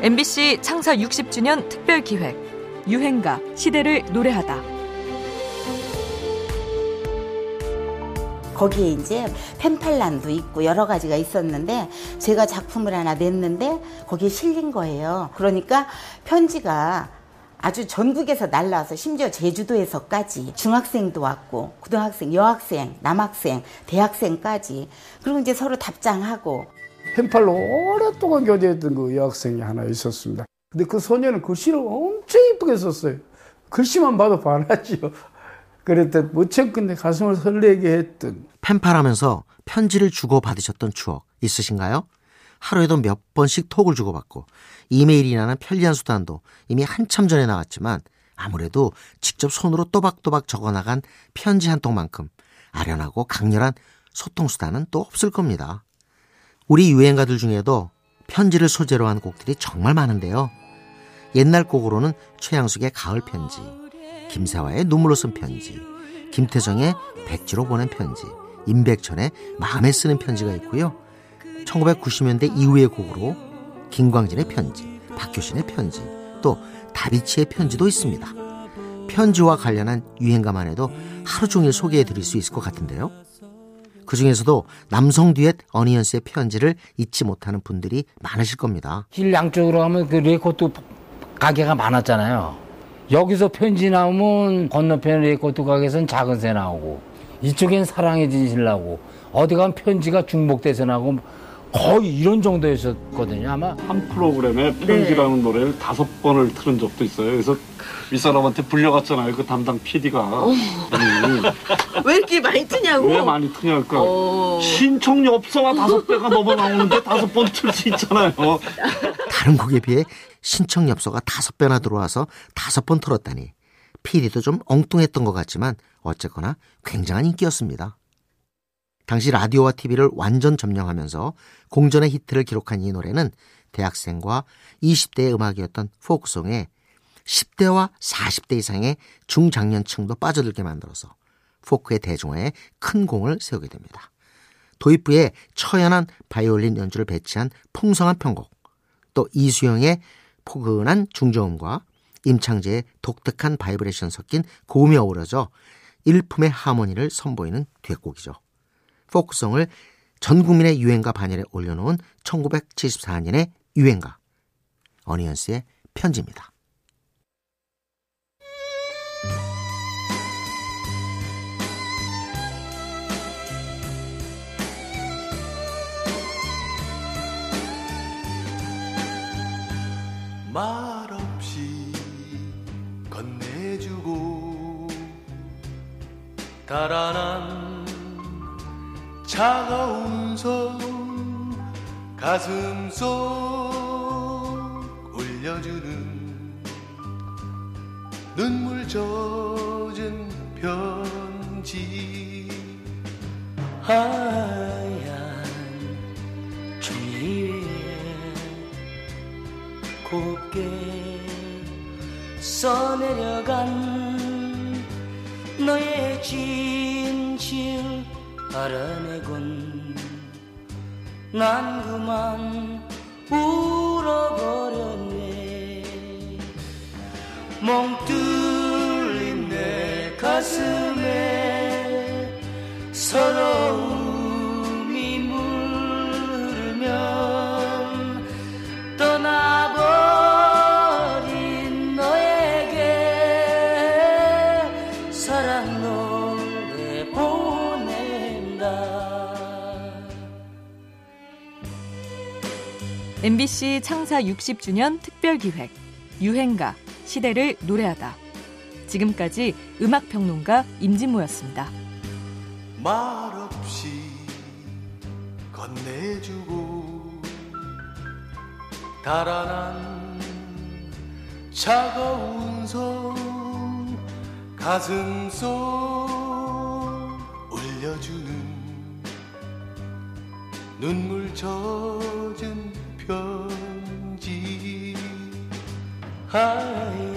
MBC 창사 60주년 특별 기획 유행가 시대를 노래하다. 거기에 이제 펜팔란도 있고 여러 가지가 있었는데 제가 작품을 하나 냈는데 거기에 실린 거예요. 그러니까 편지가 아주 전국에서 날라와서 심지어 제주도에서까지 중학생도 왔고 고등학생, 여학생, 남학생, 대학생까지 그리고 이제 서로 답장하고 펜팔로 오랫동안 교제했던 그 여학생이 하나 있었습니다. 근데 그 소녀는 글씨를 엄청 이쁘게 썼어요. 글씨만 봐도 반하지요. 그랬던 무척 근데 가슴을 설레게 했던 펜팔하면서 편지를 주고 받으셨던 추억 있으신가요? 하루에도 몇 번씩 톡을 주고받고 이메일이라는 편리한 수단도 이미 한참 전에 나왔지만 아무래도 직접 손으로 또박또박 적어나간 편지 한 통만큼 아련하고 강렬한 소통 수단은 또 없을 겁니다. 우리 유행가들 중에도 편지를 소재로 한 곡들이 정말 많은데요. 옛날 곡으로는 최양숙의 가을 편지, 김세화의 눈물로 쓴 편지, 김태정의 백지로 보낸 편지, 임백천의 마음에 쓰는 편지가 있고요. 1990년대 이후의 곡으로 김광진의 편지, 박효신의 편지, 또 다비치의 편지도 있습니다. 편지와 관련한 유행가만 해도 하루 종일 소개해 드릴 수 있을 것 같은데요. 그 중에서도 남성 듀엣 어니언스의 편지를 잊지 못하는 분들이 많으실 겁니다. 길 양쪽으로 가면 그 레코드 가게가 많았잖아요. 여기서 편지 나오면 건너편 레코드 가게에선 작은 새 나오고 이쪽엔 사랑의 진실 나오고 어디 가면 편지가 중복돼서 나오고 거의 이런 정도였었거든요. 아마 한 프로그램에 편지라는 노래를 다섯 번을 틀은 적도 있어요. 그래서 윗사람한테 불려갔잖아요. 그 담당 PD가. 왜 이렇게 많이 트냐고? 왜 많이 트냐 그러니까 어. 신청 엽서가 다섯 배가 넘어 나오는데 다섯 번 틀 수 있잖아요. 다른 곡에 비해 신청 엽서가 다섯 배나 들어와서 다섯 번 틀었다니 PD도 좀 엉뚱했던 것 같지만 어쨌거나 굉장한 인기였습니다. 당시 라디오와 TV를 완전 점령하면서 공전의 히트를 기록한 이 노래는 대학생과 20대의 음악이었던 포크송에 10대와 40대 이상의 중장년층도 빠져들게 만들어서 포크의 대중화에 큰 공을 세우게 됩니다. 도입부에 처연한 바이올린 연주를 배치한 풍성한 편곡, 또 이수영의 포근한 중저음과 임창재의 독특한 바이브레이션 섞인 고음이 어우러져 일품의 하모니를 선보이는 듀엣곡이죠. 포크송을 전 국민의 유행가 반열에 올려놓은 1974년의 유행가 어니언스의 편지입니다. 말없이 건네주고 달아난 차가운 손 가슴 속 올려주는 눈물 젖은 편지. 하얀 종이 위에 곱게 써내려간 너의 진실 알아내곤 난 그만 울어버렸네. 멍 뚫린 내 가슴에 서러움 MBC 창사 60주년 특별 기획 유행가 시대를 노래하다. 지금까지 음악 평론가 임진모였습니다. 말없이 건네주고 달아난 차가운 손 가슴 속 올려주는 눈물 젖은 편지. 하얀